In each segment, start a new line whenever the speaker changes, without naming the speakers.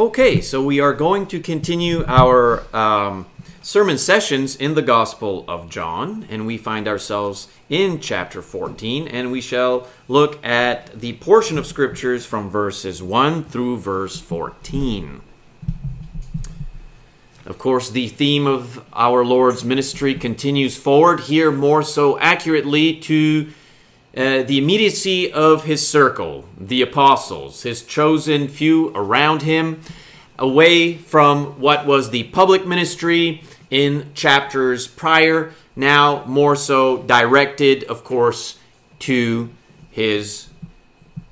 Okay, so we are going to continue our um, sermon sessions in the Gospel of John, and we find ourselves in chapter 14, and we shall look at the portion of scriptures from verses 1 through verse 14. Of course, the theme of our Lord's ministry continues forward here more so accurately to uh, the immediacy of his circle, the apostles, his chosen few around him, away from what was the public ministry in chapters prior, now more so directed, of course, to his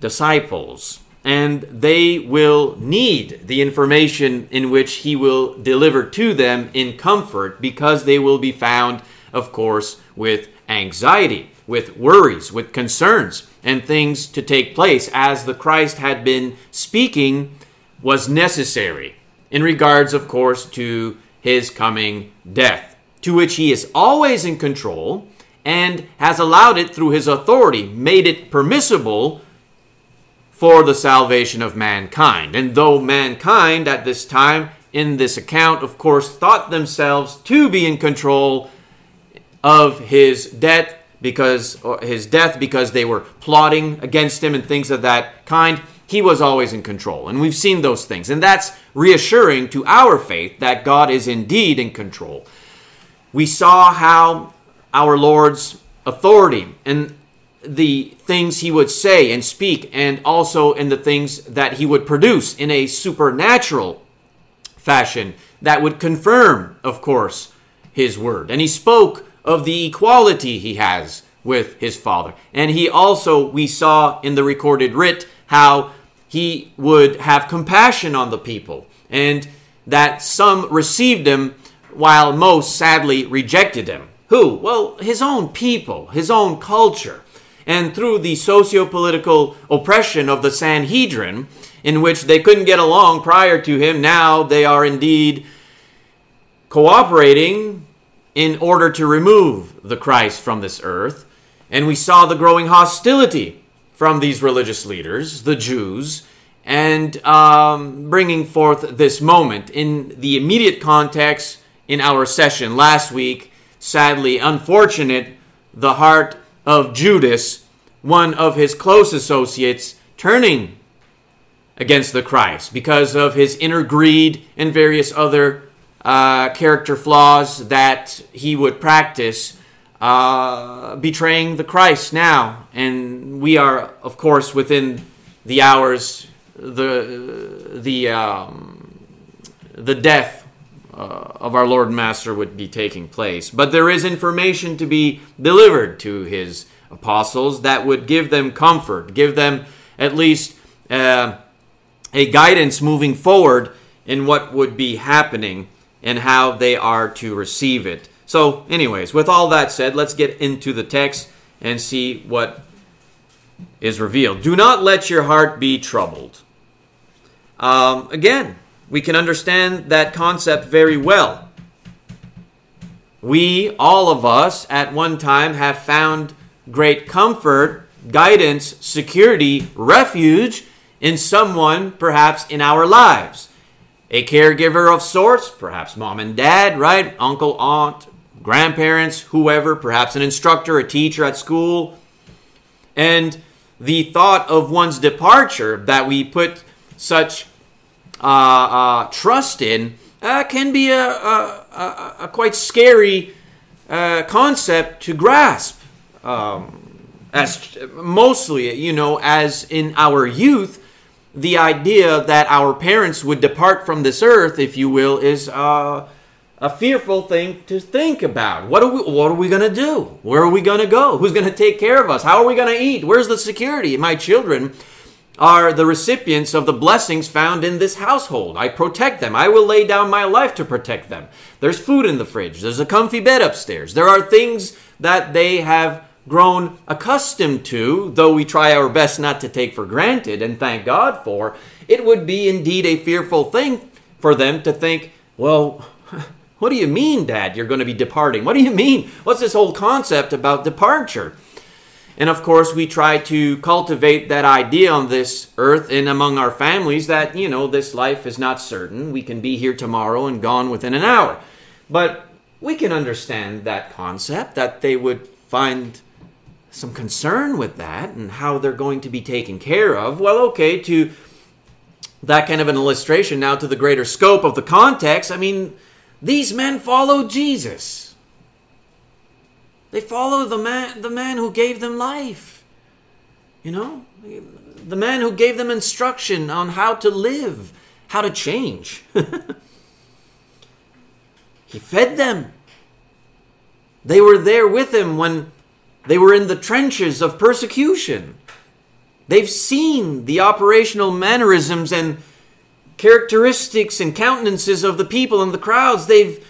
disciples. And they will need the information in which he will deliver to them in comfort because they will be found, of course, with anxiety with worries, with concerns, and things to take place as the Christ had been speaking was necessary in regards, of course, to his coming death, to which he is always in control and has allowed it through his authority, made it permissible for the salvation of mankind. And though mankind at this time, in this account, of course, thought themselves to be in control of his death, because his death because they were plotting against him and things of that kind he was always in control. And we've seen those things. And that's reassuring to our faith that god is indeed in control. We saw how our lord's authority and the things he would say and speak and also in the things that he would produce in a supernatural fashion that would confirm of course his word. And he spoke of the equality he has with his father. And he also, we saw in the recorded writ, how he would have compassion on the people, and that some received him while most sadly rejected him. Who? Well, his own people, his own culture. And through the socio political oppression of the Sanhedrin, in which they couldn't get along prior to him, now they are indeed cooperating in order to remove the Christ from this earth. And we saw the growing hostility from these religious leaders, the Jews, and um, bringing forth this moment in the immediate context in our session last week. Sadly, unfortunate, the heart of Judas, one of his close associates, turning against the Christ because of his inner greed and various other uh, character flaws that he would practice, uh, betraying the Christ now. And we are, of course, within the hours, the, the, um, the death uh, of our Lord and Master would be taking place. But there is information to be delivered to his apostles that would give them comfort, give them at least uh, a guidance moving forward in what would be happening and how they are to receive it. So, anyways, with all that said, let's get into the text and see what is revealed. Do not let your heart be troubled. Um, again, we can understand that concept very well. We, all of us, at one time have found great comfort, guidance, security, refuge in someone perhaps in our lives a caregiver of sorts, perhaps mom and dad, right? Uncle, aunt, grandparents, whoever, perhaps an instructor, a teacher at school. And the thought of one's departure that we put such uh, uh, trust in uh, can be a, a, a, a quite scary uh, concept to grasp. Um, as mostly, you know, as in our youth, the idea that our parents would depart from this earth, if you will, is uh, a fearful thing to think about. What are we? What are we going to do? Where are we going to go? Who's going to take care of us? How are we going to eat? Where's the security? My children are the recipients of the blessings found in this household. I protect them. I will lay down my life to protect them. There's food in the fridge. There's a comfy bed upstairs. There are things that they have grown accustomed to, though we try our best not to take for granted and thank God for, it would be indeed a fearful thing for them to think, well, what do you mean, Dad, you're going to be departing? What do you mean? What's this whole concept about departure? And of course, we try to cultivate that idea on this earth and among our families that, you know, this life is not certain. We can be here tomorrow and gone within an hour. But we can understand that concept, that they would find some concern with that and how they're going to be taken care of. Well, okay, to that kind of an illustration now to the greater scope of the context, I mean, these men followed Jesus. They follow the man, the man who gave them life. You know, the man who gave them instruction on how to live, how to change. he fed them. They were there with him when they were in the trenches of persecution. They've seen the operational mannerisms and characteristics and countenances of the people and the crowds. They've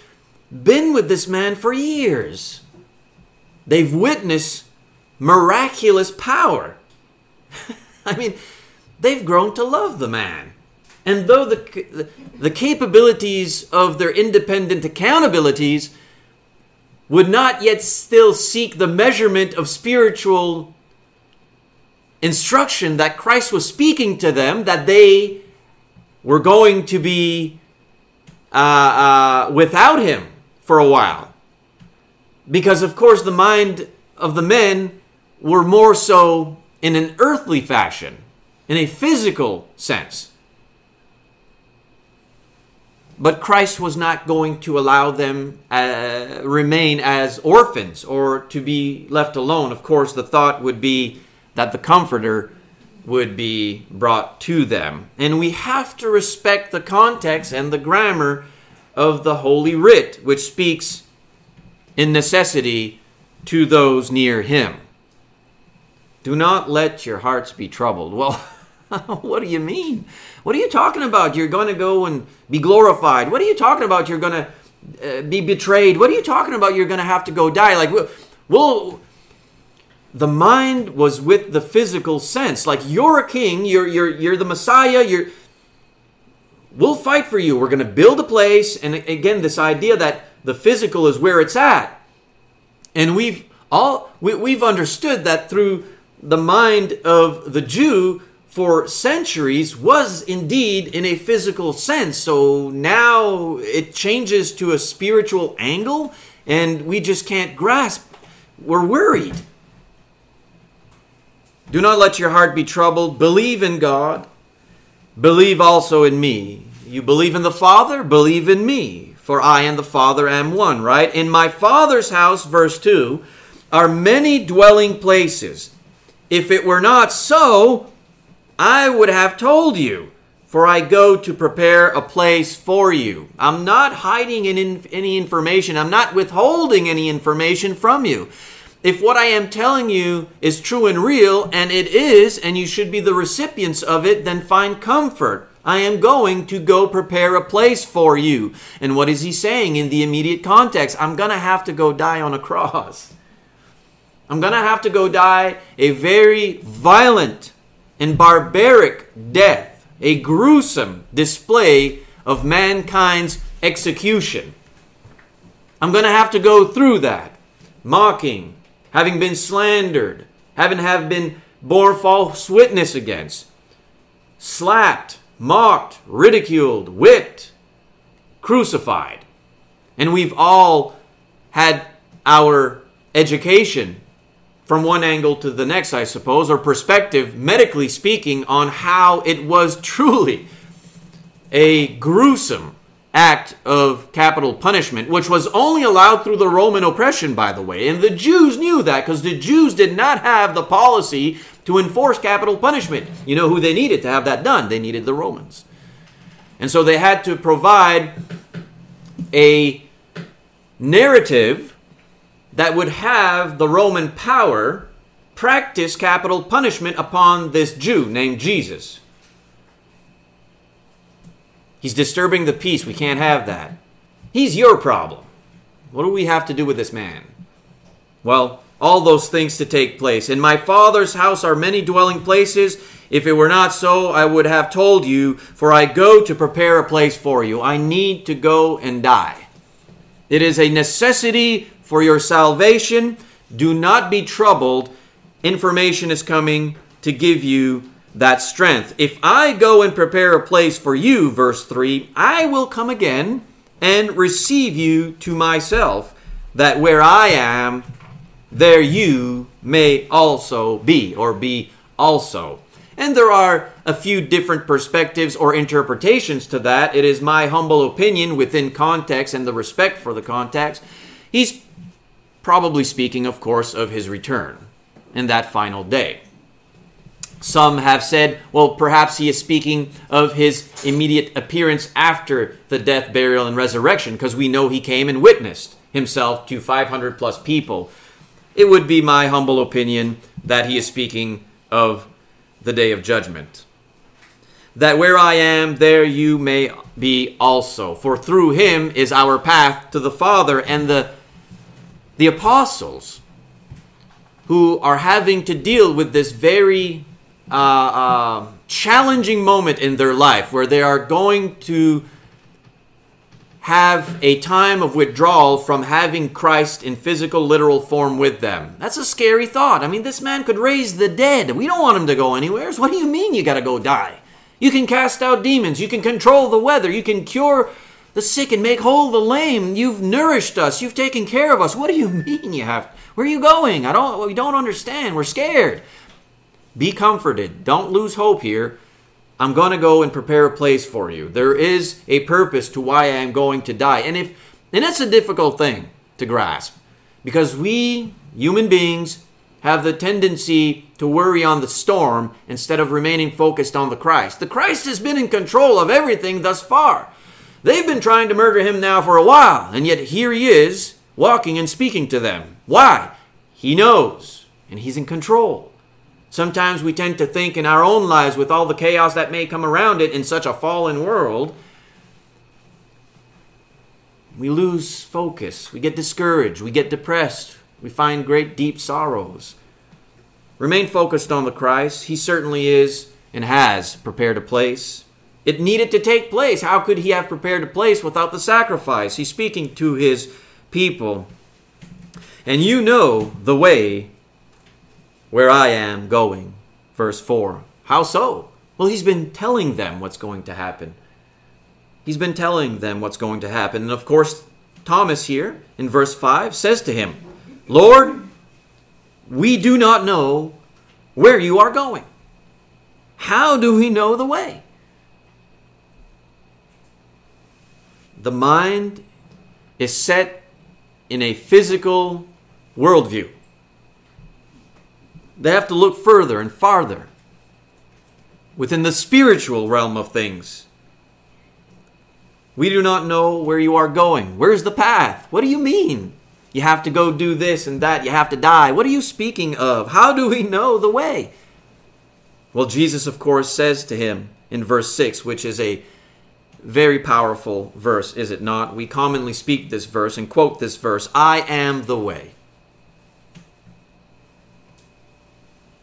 been with this man for years. They've witnessed miraculous power. I mean, they've grown to love the man. And though the, the capabilities of their independent accountabilities would not yet still seek the measurement of spiritual instruction that Christ was speaking to them, that they were going to be uh, uh, without him for a while because of course the mind of the men were more so in an earthly fashion, in a physical sense. But Christ was not going to allow them uh, remain as orphans or to be left alone. Of course, the thought would be that the Comforter would be brought to them. And we have to respect the context and the grammar of the Holy Writ, which speaks in necessity to those near him. Do not let your hearts be troubled. Well, what do you mean? What are you talking about? You're going to go and be glorified. What are you talking about? You're going to uh, be betrayed. What are you talking about? You're going to have to go die. Like, well, the mind was with the physical sense. Like, you're a king. You're you're you're the Messiah. You're. We'll fight for you. We're going to build a place. And again, this idea that the physical is where it's at. And we've all we, we've understood that through the mind of the Jew for centuries was indeed in a physical sense. So now it changes to a spiritual angle and we just can't grasp. We're worried. Do not let your heart be troubled. Believe in God. Believe also in me. You believe in the Father? Believe in me for I and the Father am one, right? In my Father's house, verse 2, are many dwelling places. If it were not so, I would have told you, for I go to prepare a place for you. I'm not hiding any information, I'm not withholding any information from you. If what I am telling you is true and real, and it is, and you should be the recipients of it, then find comfort I am going to go prepare a place for you. And what is he saying in the immediate context? I'm going to have to go die on a cross. I'm going to have to go die a very violent and barbaric death, a gruesome display of mankind's execution. I'm going to have to go through that. Mocking, having been slandered, having have been borne false witness against, slapped, mocked, ridiculed, whipped, crucified. And we've all had our education from one angle to the next, I suppose, or perspective, medically speaking, on how it was truly a gruesome act of capital punishment, which was only allowed through the Roman oppression, by the way. And the Jews knew that because the Jews did not have the policy to enforce capital punishment. You know who they needed to have that done? They needed the Romans. And so they had to provide a narrative that would have the Roman power practice capital punishment upon this Jew named Jesus. He's disturbing the peace. We can't have that. He's your problem. What do we have to do with this man? Well, all those things to take place. In my Father's house are many dwelling places. If it were not so, I would have told you, for I go to prepare a place for you. I need to go and die. It is a necessity for your salvation. Do not be troubled information is coming to give you that strength. If I go and prepare a place for you, verse 3, I will come again and receive you to myself, that where I am, there you may also be, or be also. And there are a few different perspectives or interpretations to that. It is my humble opinion within context and the respect for the context. He's probably speaking, of course, of his return in that final day. Some have said, well, perhaps he is speaking of his immediate appearance after the death, burial, and resurrection, because we know he came and witnessed himself to 500 plus people. It would be my humble opinion that he is speaking of the day of judgment. That where I am, there you may be also. For through him is our path to the Father, and the, the apostles who are having to deal with this very uh, uh, challenging moment in their life where they are going to have a time of withdrawal from having Christ in physical, literal form with them. That's a scary thought. I mean, this man could raise the dead. We don't want him to go anywhere. What do you mean you got to go die? You can cast out demons. You can control the weather. You can cure the sick and make whole the lame. You've nourished us. You've taken care of us. What do you mean you have? Where are you going? I don't. We don't understand. We're scared. Be comforted. Don't lose hope here. I'm going to go and prepare a place for you. There is a purpose to why I am going to die. And if and that's a difficult thing to grasp because we human beings have the tendency to worry on the storm instead of remaining focused on the Christ. The Christ has been in control of everything thus far. They've been trying to murder him now for a while, and yet here he is walking and speaking to them. Why? He knows, and he's in control. Sometimes we tend to think in our own lives, with all the chaos that may come around it in such a fallen world, we lose focus. We get discouraged. We get depressed. We find great deep sorrows. Remain focused on the Christ. He certainly is and has prepared a place. It needed to take place. How could he have prepared a place without the sacrifice? He's speaking to his people. And you know the way where I am going. Verse 4. How so? Well, he's been telling them what's going to happen. He's been telling them what's going to happen. And of course, Thomas here in verse 5 says to him, Lord, we do not know where you are going. How do we know the way? The mind is set in a physical worldview. They have to look further and farther within the spiritual realm of things. We do not know where you are going. Where's the path? What do you mean? You have to go do this and that. You have to die. What are you speaking of? How do we know the way? Well, Jesus, of course, says to him in verse 6, which is a very powerful verse, is it not? We commonly speak this verse and quote this verse I am the way.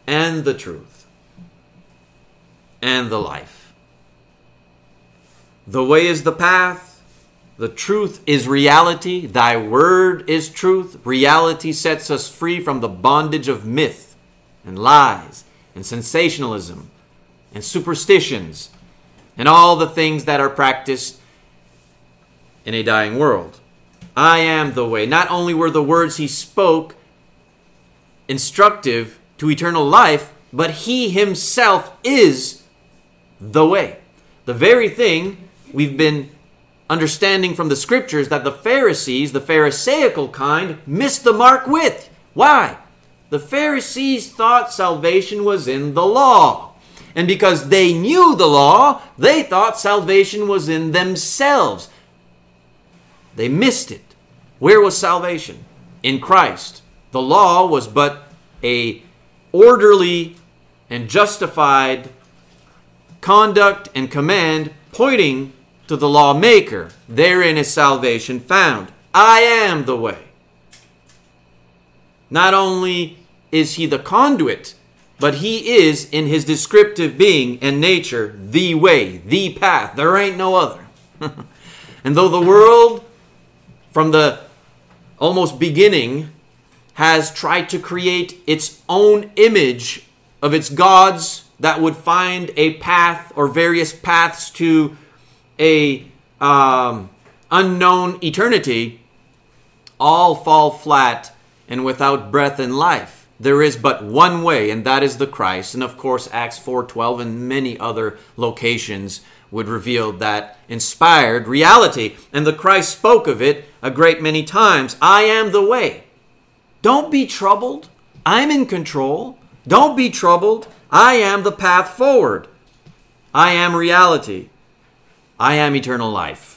and the truth and the life. The way is the path, the truth is reality, thy word is truth. Reality sets us free from the bondage of myth and lies and sensationalism and superstitions and all the things that are practiced in a dying world. I am the way. Not only were the words he spoke instructive to eternal life, but he himself is the way. The very thing we've been understanding from the scriptures that the Pharisees, the Pharisaical kind, missed the mark with. Why? The Pharisees thought salvation was in the law. And because they knew the law, they thought salvation was in themselves. They missed it. Where was salvation? In Christ. The law was but a orderly and justified conduct and command pointing to the lawmaker. Therein is salvation found. I am the way. Not only is he the conduit, but he is, in his descriptive being and nature, the way, the path. There ain't no other. and though the world, from the almost beginning, has tried to create its own image of its gods that would find a path or various paths to a um, unknown eternity all fall flat and without breath and life there is but one way and that is the christ. And of course acts 4.12 and many other locations would reveal that inspired reality. And the christ spoke of it a great many times. I am the way. Don't be troubled. I'm in control. Don't be troubled. I am the path forward. I am reality. I am eternal life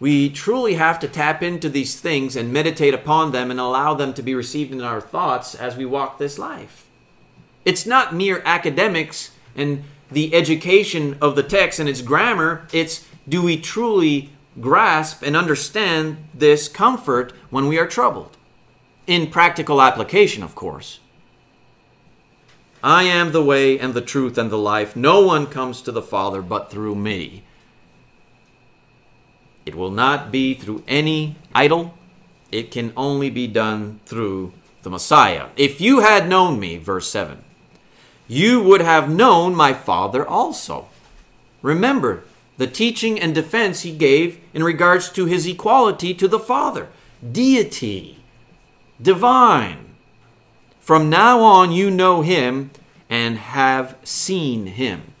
we truly have to tap into these things and meditate upon them and allow them to be received in our thoughts as we walk this life. It's not mere academics and the education of the text and its grammar, it's do we truly grasp and understand this comfort when we are troubled? In practical application, of course. I am the way and the truth and the life. No one comes to the Father but through me. It will not be through any idol. It can only be done through the Messiah. If you had known me, verse 7, you would have known my Father also. Remember the teaching and defense he gave in regards to his equality to the Father, deity, divine. From now on, you know him and have seen him.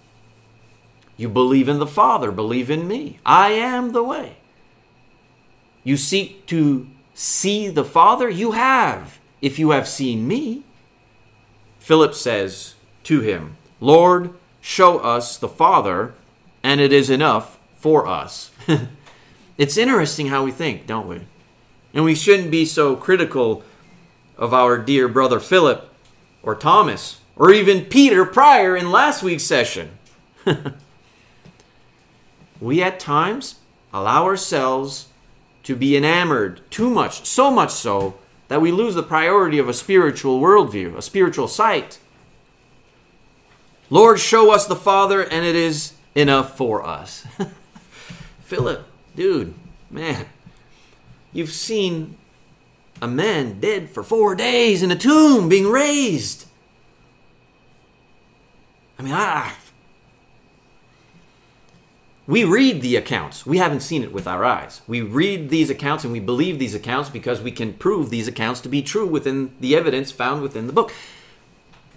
You believe in the Father, believe in me. I am the way. You seek to see the Father? You have, if you have seen me. Philip says to him, Lord, show us the Father, and it is enough for us. it's interesting how we think, don't we? And we shouldn't be so critical of our dear brother Philip or Thomas or even Peter prior in last week's session. we at times allow ourselves to be enamored too much, so much so that we lose the priority of a spiritual worldview, a spiritual sight. Lord, show us the Father, and it is enough for us. Philip, dude, man, you've seen a man dead for four days in a tomb being raised. I mean, I, we read the accounts. We haven't seen it with our eyes. We read these accounts and we believe these accounts because we can prove these accounts to be true within the evidence found within the book.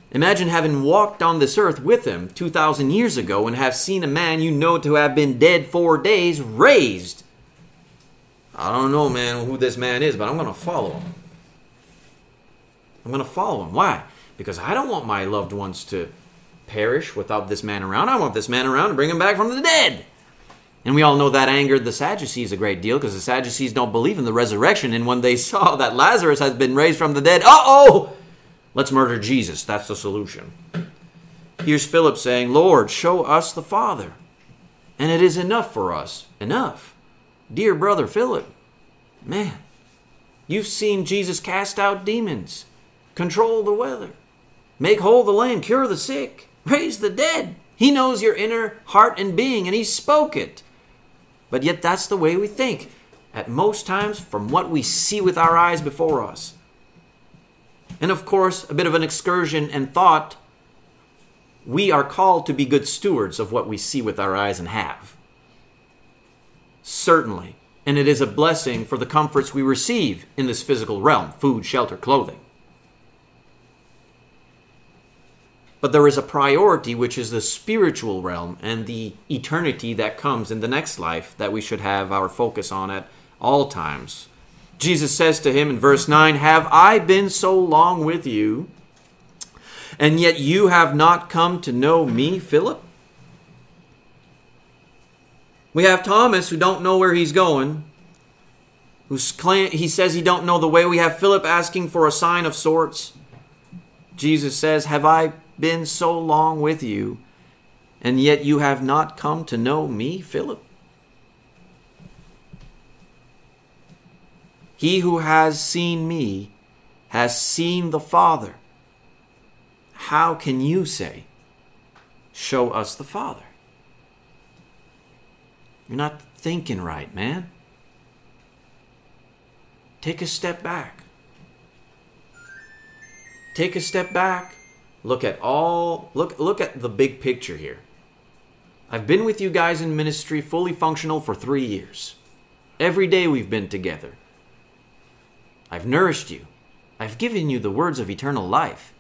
Imagine having walked on this earth with him 2,000 years ago and have seen a man you know to have been dead four days raised. I don't know, man, who this man is, but I'm going to follow him. I'm going to follow him. Why? Because I don't want my loved ones to perish without this man around. I want this man around to bring him back from the dead. And we all know that angered the Sadducees a great deal because the Sadducees don't believe in the resurrection. And when they saw that Lazarus has been raised from the dead, uh oh, let's murder Jesus. That's the solution. Here's Philip saying, Lord, show us the Father. And it is enough for us. Enough. Dear brother Philip, man, you've seen Jesus cast out demons, control the weather, make whole the lame, cure the sick, raise the dead. He knows your inner heart and being, and He spoke it. But yet, that's the way we think, at most times, from what we see with our eyes before us. And of course, a bit of an excursion and thought we are called to be good stewards of what we see with our eyes and have. Certainly. And it is a blessing for the comforts we receive in this physical realm food, shelter, clothing. But there is a priority, which is the spiritual realm and the eternity that comes in the next life that we should have our focus on at all times. Jesus says to him in verse 9, Have I been so long with you, and yet you have not come to know me, Philip? We have Thomas who don't know where he's going. Who's claim, he says he don't know the way. We have Philip asking for a sign of sorts. Jesus says, Have I been so long with you, and yet you have not come to know me, Philip? He who has seen me has seen the Father. How can you say, Show us the Father? You're not thinking right, man. take a step back. Take a step back. Look at all look look at the big picture here. I've been with you guys in ministry fully functional for 3 years. Every day we've been together. I've nourished you. I've given you the words of eternal life.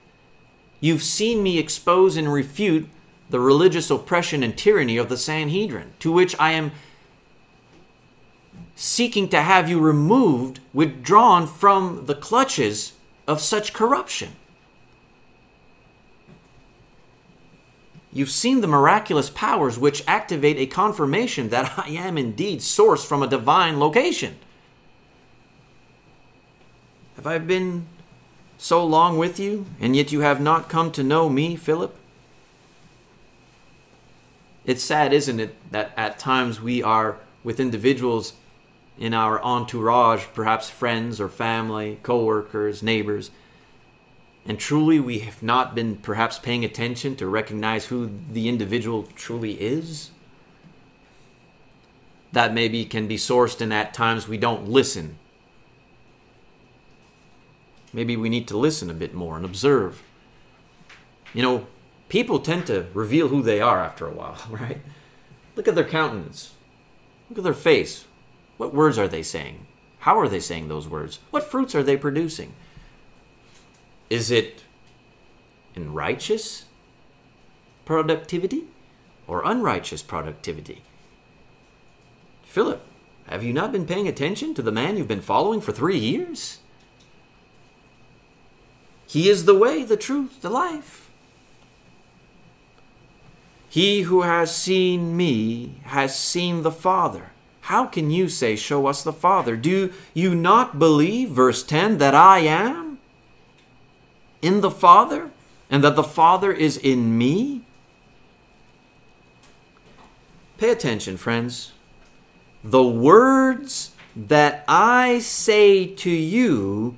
You've seen me expose and refute the religious oppression and tyranny of the Sanhedrin, to which I am seeking to have you removed, withdrawn from the clutches of such corruption. You've seen the miraculous powers which activate a confirmation that I am indeed sourced from a divine location. Have I been so long with you, and yet you have not come to know me, Philip? It's sad, isn't it, that at times we are with individuals in our entourage, perhaps friends or family, co workers, neighbors, and truly we have not been perhaps paying attention to recognize who the individual truly is. That maybe can be sourced in at times we don't listen. Maybe we need to listen a bit more and observe. You know, people tend to reveal who they are after a while, right? Look at their countenance. Look at their face. What words are they saying? How are they saying those words? What fruits are they producing? Is it in righteous productivity or unrighteous productivity? Philip, have you not been paying attention to the man you've been following for three years? He is the way, the truth, the life. He who has seen me has seen the Father. How can you say, Show us the Father? Do you not believe, verse 10, that I am? In the Father and that the Father is in me? Pay attention, friends. The words that I say to you,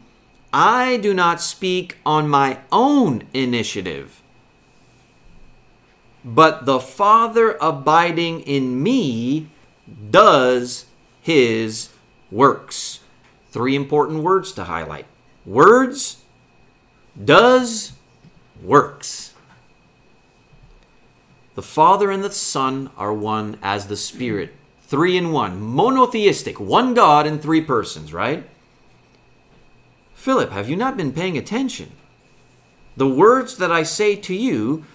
I do not speak on my own initiative, but the Father abiding in me does his works. Three important words to highlight words does works. The Father and the Son are one as the Spirit. Three in one. Monotheistic. One God in three persons, right? Philip, have you not been paying attention? The words that I say to you,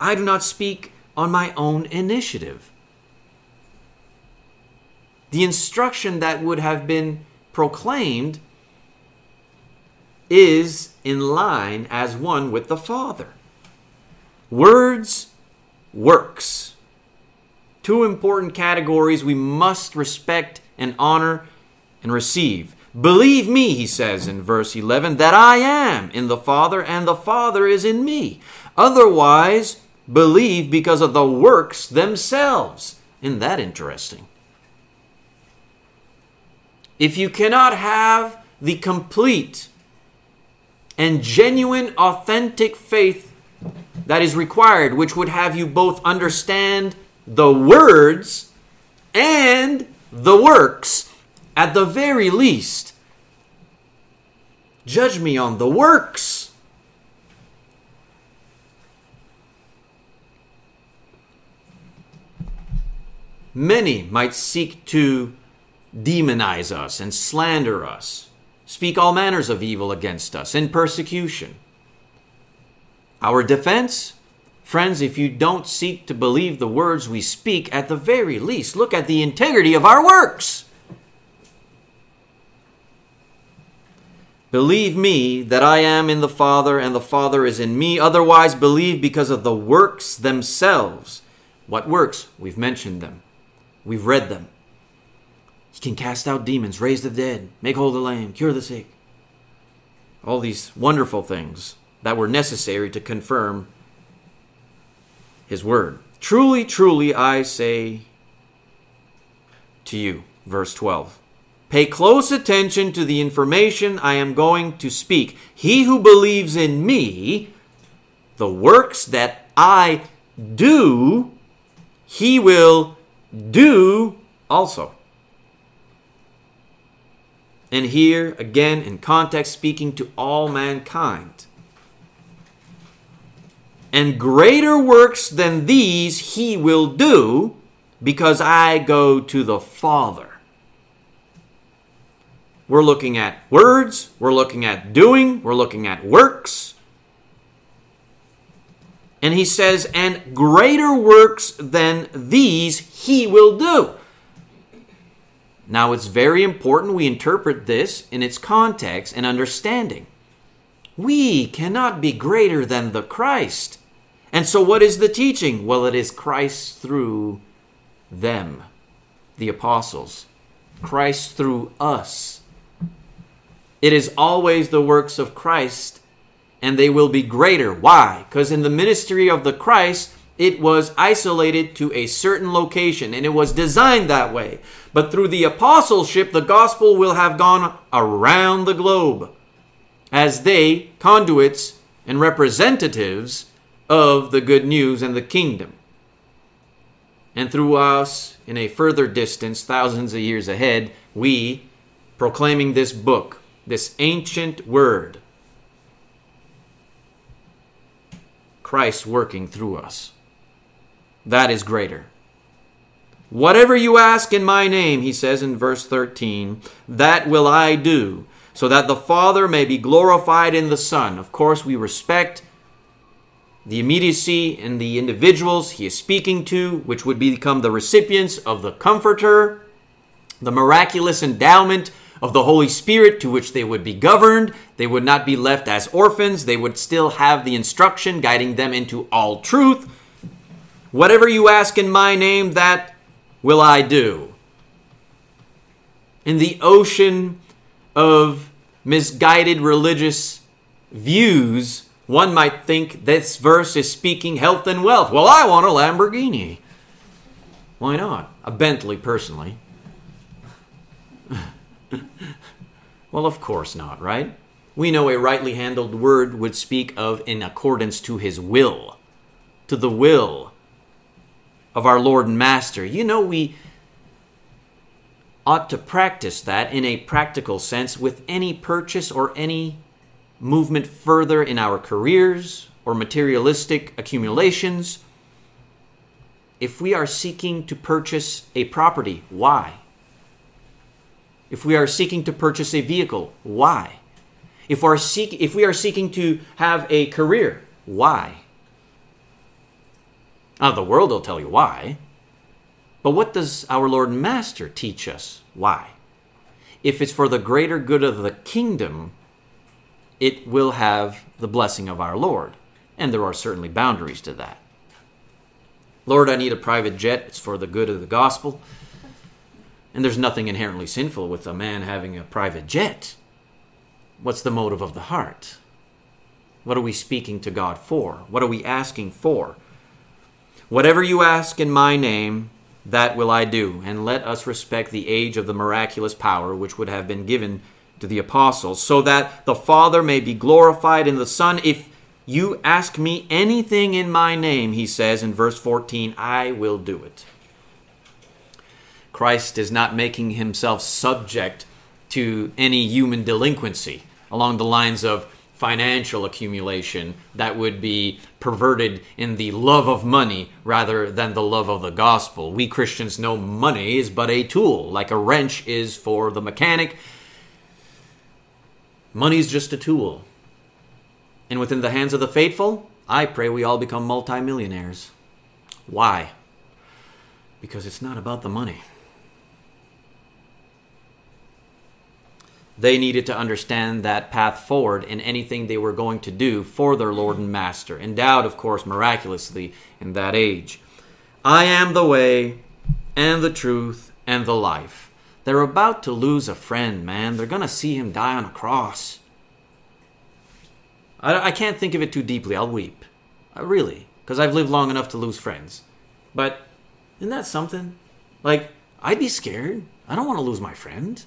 I do not speak on my own initiative. The instruction that would have been proclaimed is in line as one with the Father. Words, works. Two important categories we must respect and honor and receive. Believe me, he says in verse 11, that I am in the Father and the Father is in me. Otherwise, believe because of the works themselves. Isn't that interesting? If you cannot have the complete and genuine, authentic faith that is required, which would have you both understand the words and the works at the very least. Judge me on the works. Many might seek to demonize us and slander us speak all manners of evil against us in persecution. Our defense? Friends, if you don't seek to believe the words we speak, at the very least, look at the integrity of our works. Believe me that I am in the Father and the Father is in me. Otherwise, believe because of the works themselves. What works? We've mentioned them, we've read them. He can cast out demons, raise the dead, make whole the lame, cure the sick. All these wonderful things that were necessary to confirm his word. Truly, truly, I say to you, verse 12. Pay close attention to the information I am going to speak. He who believes in me, the works that I do, he will do also. And here, again, in context, speaking to all mankind. And greater works than these he will do, because I go to the Father. We're looking at words, we're looking at doing, we're looking at works. And he says, and greater works than these he will do. Now, it's very important we interpret this in its context and understanding. We cannot be greater than the Christ. And so, what is the teaching? Well, it is Christ through them, the apostles, Christ through us. It is always the works of Christ, and they will be greater. Why? Because in the ministry of the Christ, it was isolated to a certain location and it was designed that way. But through the apostleship, the gospel will have gone around the globe as they, conduits and representatives of the good news and the kingdom. And through us, in a further distance, thousands of years ahead, we, proclaiming this book, this ancient word, Christ working through us that is greater. Whatever you ask in my name, he says in verse 13, that will I do, so that the Father may be glorified in the Son. Of course, we respect the immediacy in the individuals he is speaking to, which would become the recipients of the Comforter, the miraculous endowment of the Holy Spirit to which they would be governed. They would not be left as orphans. They would still have the instruction guiding them into all truth. Whatever you ask in my name, that will I do. In the ocean of misguided religious views, one might think this verse is speaking health and wealth. Well, I want a Lamborghini. Why not? A Bentley, personally. well, of course not, right? We know a rightly handled word would speak of in accordance to his will, to the will of our Lord and Master. You know, we ought to practice that in a practical sense with any purchase or any movement further in our careers or materialistic accumulations. If we are seeking to purchase a property, why? If we are seeking to purchase a vehicle, why? If, our seek, if we are seeking to have a career, why? Now, the world will tell you why. But what does our Lord and Master teach us? Why? If it's for the greater good of the kingdom, it will have the blessing of our Lord. And there are certainly boundaries to that. Lord, I need a private jet. It's for the good of the gospel. And there's nothing inherently sinful with a man having a private jet. What's the motive of the heart? What are we speaking to God for? What are we asking for? Whatever you ask in my name, that will I do. And let us respect the age of the miraculous power which would have been given to the apostles, so that the Father may be glorified in the Son. If you ask me anything in my name, he says in verse 14, I will do it. Christ is not making himself subject to any human delinquency along the lines of financial accumulation that would be perverted in the love of money rather than the love of the gospel. We Christians know money is but a tool, like a wrench is for the mechanic. Money's just a tool. And within the hands of the faithful, I pray we all become multimillionaires. Why? Because it's not about the money. They needed to understand that path forward in anything they were going to do for their Lord and Master, endowed, of course, miraculously in that age. I am the way and the truth and the life. They're about to lose a friend, man. They're going to see him die on a cross. I, I can't think of it too deeply. I'll weep. I really, because I've lived long enough to lose friends. But isn't that something? Like, I'd be scared. I don't want to lose my friend.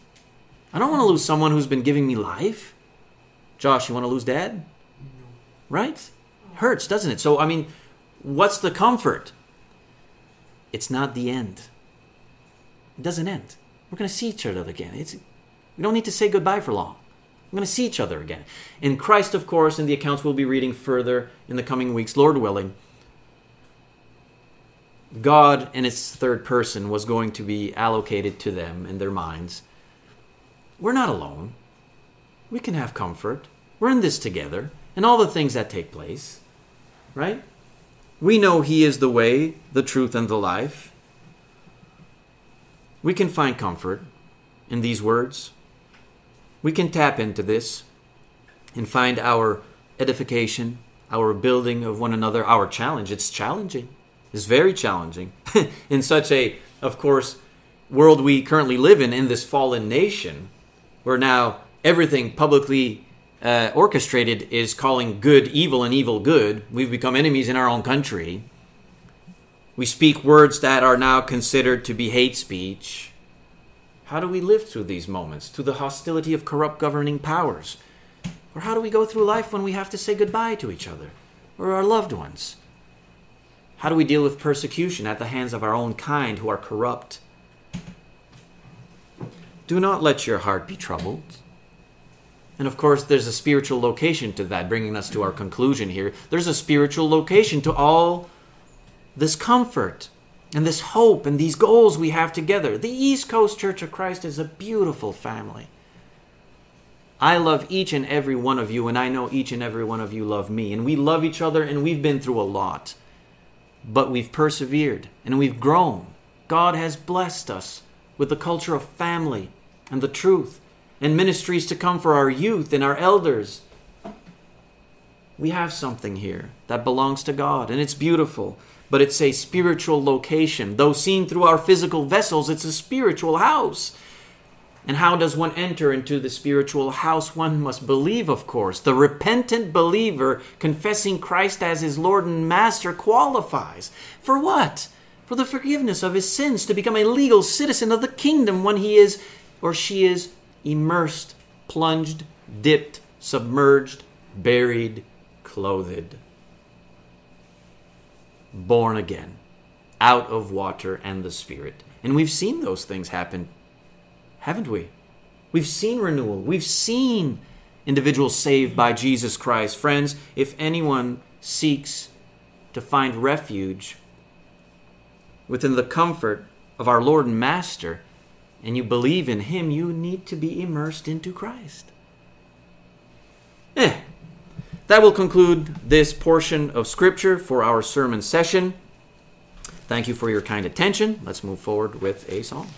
I don't want to lose someone who's been giving me life. Josh, you want to lose dad? Right? Hurts, doesn't it? So, I mean, what's the comfort? It's not the end. It doesn't end. We're going to see each other again. It's We don't need to say goodbye for long. We're going to see each other again. In Christ, of course, in the accounts we'll be reading further in the coming weeks, Lord willing, God in its third person was going to be allocated to them in their minds. We're not alone. We can have comfort. We're in this together and all the things that take place, right? We know He is the way, the truth, and the life. We can find comfort in these words. We can tap into this and find our edification, our building of one another, our challenge. It's challenging. It's very challenging in such a, of course, world we currently live in, in this fallen nation, where now everything publicly uh, orchestrated is calling good evil and evil good. We've become enemies in our own country. We speak words that are now considered to be hate speech. How do we live through these moments, through the hostility of corrupt governing powers? Or how do we go through life when we have to say goodbye to each other or our loved ones? How do we deal with persecution at the hands of our own kind who are corrupt? Do not let your heart be troubled. And of course, there's a spiritual location to that, bringing us to our conclusion here. There's a spiritual location to all this comfort and this hope and these goals we have together. The East Coast Church of Christ is a beautiful family. I love each and every one of you, and I know each and every one of you love me. And we love each other, and we've been through a lot. But we've persevered and we've grown. God has blessed us with the culture of family and the truth and ministries to come for our youth and our elders. We have something here that belongs to God, and it's beautiful, but it's a spiritual location. Though seen through our physical vessels, it's a spiritual house. And how does one enter into the spiritual house? One must believe, of course. The repentant believer confessing Christ as his Lord and Master qualifies. For what? For the forgiveness of his sins, to become a legal citizen of the kingdom when he is or she is immersed, plunged, dipped, submerged, buried, clothed. Born again, out of water and the Spirit. And we've seen those things happen, haven't we? We've seen renewal. We've seen individuals saved by Jesus Christ. Friends, if anyone seeks to find refuge within the comfort of our Lord and Master, and you believe in Him, you need to be immersed into Christ. Eh. That will conclude this portion of Scripture for our sermon session. Thank you for your kind attention. Let's move forward with a song.